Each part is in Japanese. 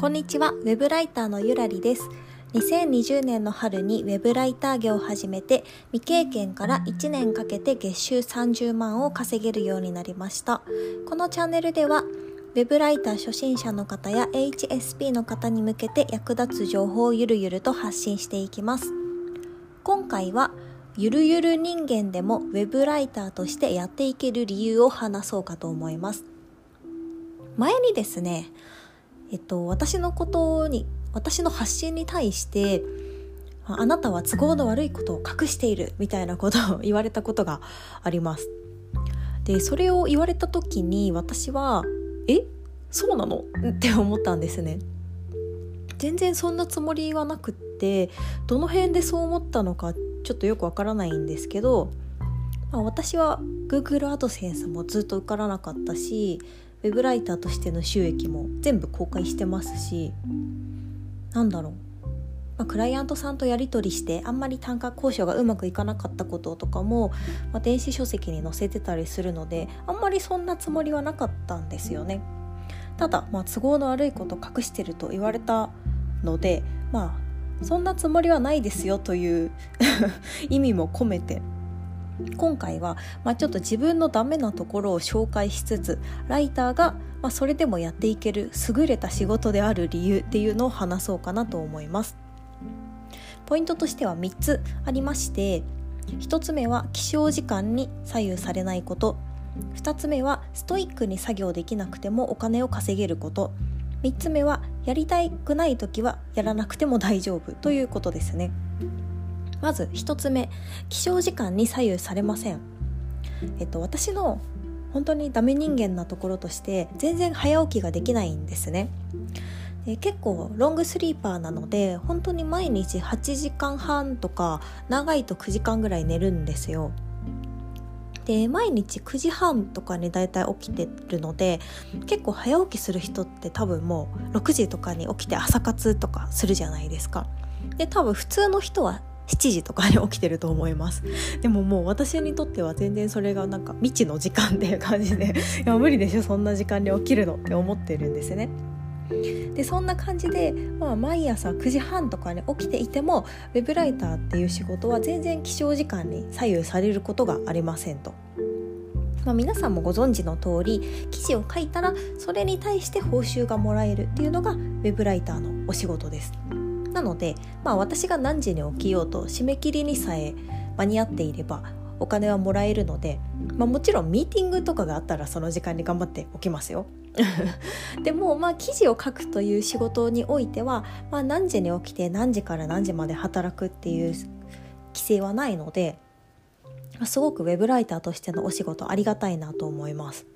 こんにちは、ウェブライターのゆらりです。2020年の春にウェブライター業を始めて、未経験から1年かけて月収30万を稼げるようになりました。このチャンネルでは、ウェブライター初心者の方や HSP の方に向けて役立つ情報をゆるゆると発信していきます。今回は、ゆるゆる人間でもウェブライターとしてやっていける理由を話そうかと思います。前にですね、えっと、私のことに私の発信に対してあなたは都合の悪いことを隠しているみたいなことを言われたことがあります。でそれを言われた時に私はえ？そうなの？って思ったんですね。全然そんなつもりはなくってどの辺でそう思ったのかちょっとよくわからないんですけど、まあ、私は Google AdSense もずっと受からなかったしウェブライターとしての収益も全部公開してますしなんだろう、まあ、クライアントさんとやり取りしてあんまり単価交渉がうまくいかなかったこととかも、まあ、電子書籍に載せてたりするのであんまりそんなつもりはなかったんですよね。ただ、まあ、都合の悪いこと隠してると言われたのでまあそんなつもりはないですよという 意味も込めて今回は、まあ、ちょっと自分のダメなところを紹介しつつライターが、まあ、それでもやっていける優れた仕事である理由っていうのを話そうかなと思います。ポイントとしては3つありまして1つ目は起床時間に左右されないこと。2つ目はストイックに作業できなくてもお金を稼げること。3つ目はやりたくない時はやらなくても大丈夫ということですね。まず1つ目起床時間に左右されません。えっと私の本当にダメ人間なところとして全然早起きができないんですね。で結構ロングスリーパーなので本当に毎日8時間半とか長いと9時間ぐらい寝るんですよ。で毎日9時半とかにだいたい起きてるので結構早起きする人って多分もう6時とかに起きて朝活とかするじゃないですか。で多分普通の人は7時とかに起きてると思いますでももう私にとっては全然それがなんか未知の時間っていう感じで いや無理でしょそんな時間に起きるのって思ってるんですねでそんな感じで、まあ、毎朝9時半とかに起きていてもウェブライターっていう仕事は全然起床時間に左右されることがありませんと。まあ、皆さんもご存知の通り記事を書いたらそれに対して報酬がもらえるっていうのがウェブライターのお仕事です。なので、まあ、私が何時に起きようと締め切りにさえ間に合っていればお金はもらえるので、まあ、もちろんミーティングとかがあったらその時間に頑張って起きますよ。でもまあ記事を書くという仕事においては、まあ、何時に起きて何時から何時まで働くっていう規制はないのですごくウェブライターとしてのお仕事ありがたいなと思います。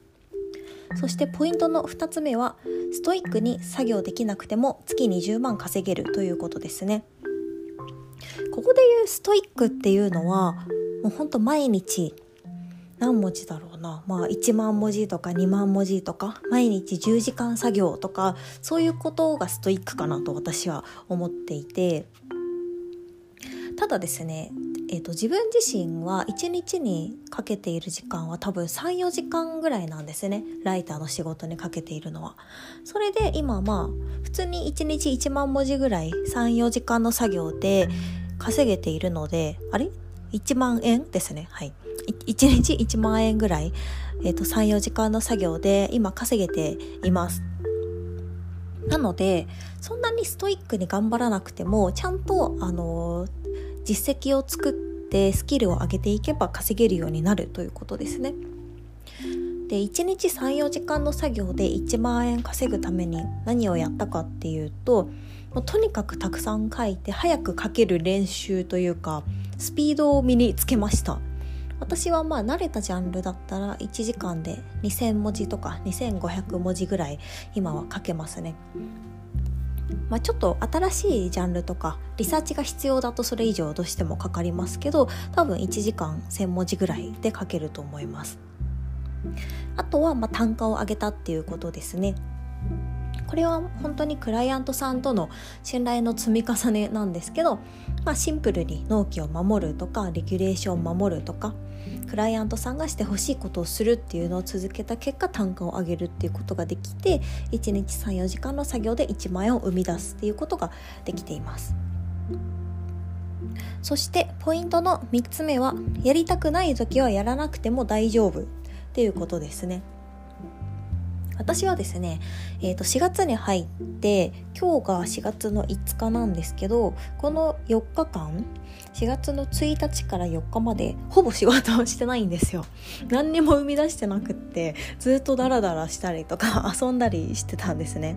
そしてポイントの2つ目はストイックに作業できなくても月20万稼げるということですね。ここでいうストイックっていうのはもうほんと毎日何文字だろうな。まあ1万文字とか2万文字とか毎日10時間作業とかそういうことがストイックかなと私は思っていて。ただですねえーと、自分自身は1日にかけている時間は多分34時間ぐらいなんですね。ライターの仕事にかけているのは。それで今まあ普通に1日1万文字ぐらい34時間の作業で稼げているのであれ？1万円ですね。はい。1日1万円ぐらい、えーと、34時間の作業で今稼げています。なのでそんなにストイックに頑張らなくてもちゃんとあのー実績を作ってスキルを上げていけば稼げるようになるということですね。で1日34時間の作業で1万円稼ぐために何をやったかっていうともうとにかくたくさん書いて早く書ける練習というかスピードを身につけました私はまあ慣れたジャンルだったら1時間で2000文字とか2500文字ぐらい今は書けますねまあ、ちょっと新しいジャンルとかリサーチが必要だとそれ以上どうしてもかかりますけど多分1時間1,000文字ぐらいで書けると思います。あとはま単価を上げたっていうことですね。これは本当にクライアントさんとの信頼の積み重ねなんですけど、まあ、シンプルに納期を守るとかレギュレーションを守るとかクライアントさんがしてほしいことをするっていうのを続けた結果単価を上げるっていうことができて1日34時間の作業で1万円を生み出すっていうことができています。そしてポイントの3つ目はやりたくない時はやらなくても大丈夫っていうことですね。私はですね、えー、と4月に入って今日が4月の5日なんですけどこの4日間4月の1日から4日までほぼ仕事をしてないんですよ。何にも生み出してなくってずっとダラダラしたりとか遊んだりしてたんですね。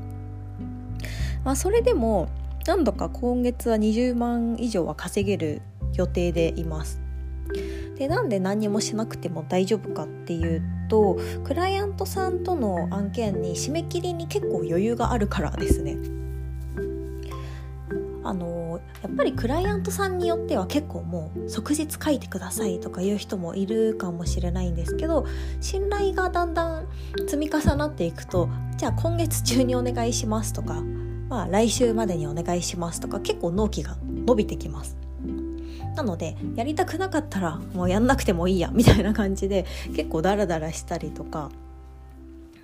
まあそれでも何度か今月は20万以上は稼げる予定でいます。でなんで何にもしなくても大丈夫かっていうとクライアントさんとの案件に締め切りに結構余裕があるからですね。あのやっぱりクライアントさんによっては結構もう即日書いてくださいとかいう人もいるかもしれないんですけど信頼がだんだん積み重なっていくとじゃあ今月中にお願いしますとか、まあ、来週までにお願いしますとか結構納期が伸びてきます。なのでやりたくなかったらもうやんなくてもいいやみたいな感じで結構ダラダラしたりとか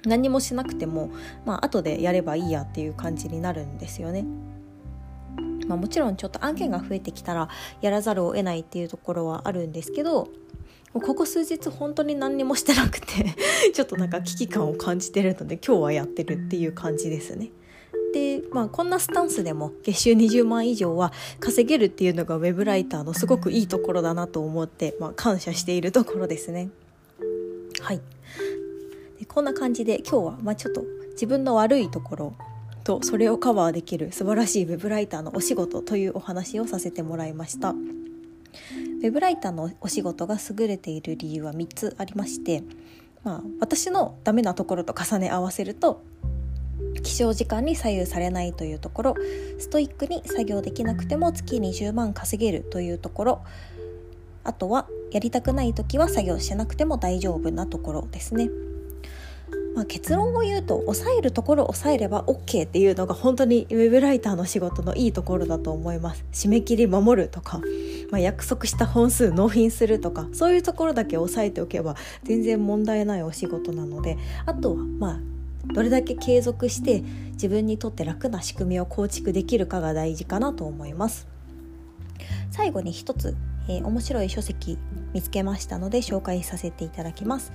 何もしなくてもまあ後でやればいいやっていう感じになるんですよね。まあ、もちろんちょっと案件が増えてきたらやらざるを得ないっていうところはあるんですけどここ数日本当に何にもしてなくて ちょっとなんか危機感を感じてるので今日はやってるっていう感じですね。で、まあ、こんなスタンスでも月収20万以上は稼げるっていうのがウェブライターのすごくいいところだなと思って、まあ、感謝しているところですね。はいでこんな感じで今日は、まあ、ちょっと自分の悪いところとそれをカバーできる素晴らしいウェブライターのお仕事というお話をさせてもらいました。ウェブライターのお仕事が優れている理由は3つありまして、まあ、私のダメなところと重ね合わせると起床時間に左右されないというところストイックに作業できなくても月20万稼げるというところあとはやりたくない時は作業しなくても大丈夫なところですね。まあ、結論を言うと抑えるところ抑えれば OK っていうのが本当にウェブライターの仕事のいいところだと思います締め切り守るとか、まあ、約束した本数納品するとかそういうところだけ抑えておけば全然問題ないお仕事なのであとはまあどれだけ継続して自分にとって楽な仕組みを構築できるかが大事かなと思います。最後に一つ、えー、面白い書籍見つけましたので紹介させていただきます、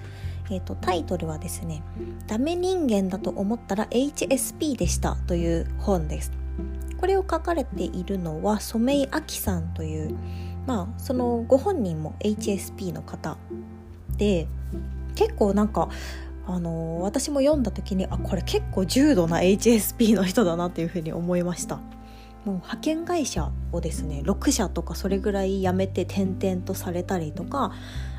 えーと、タイトルはですね「ダメ人間だと思ったら HSP でした」という本です。これを書かれているのは染井明さんというまあそのご本人も HSP の方で結構なんかあの私も読んだ時にあこれ結構重度な HSP の人だなっていうふうに思いました。もう派遣会社をですね6社とかそれぐらい辞めて転々とされたりとか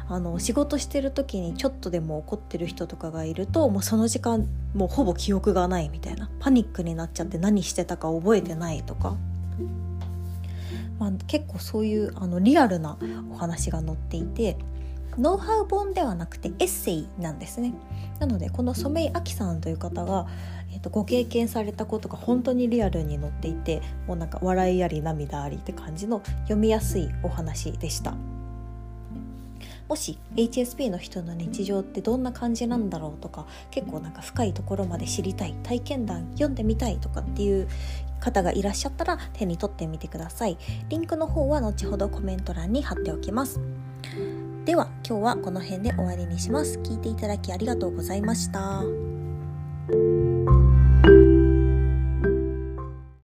あの仕事してる時にちょっとでも怒ってる人とかがいるともうその時間もうほぼ記憶がないみたいなパニックになっちゃって何してたか覚えてないとか、まあ、結構そういうあのリアルなお話が載っていてノウハウ本ではなくてエッセイなんですね。なのでこの染井明さんという方が、えーと、ご経験されたことが本当にリアルに載っていてもうなんか笑いあり涙ありって感じの読みやすいお話でした。もし HSP の人の日常ってどんな感じなんだろうとか結構なんか深いところまで知りたい体験談読んでみたいとかっていう方がいらっしゃったら手に取ってみてください。リンクの方は後ほどコメント欄に貼っておきます。では今日はこの辺で終わりにします。聞いていただきありがとうございました。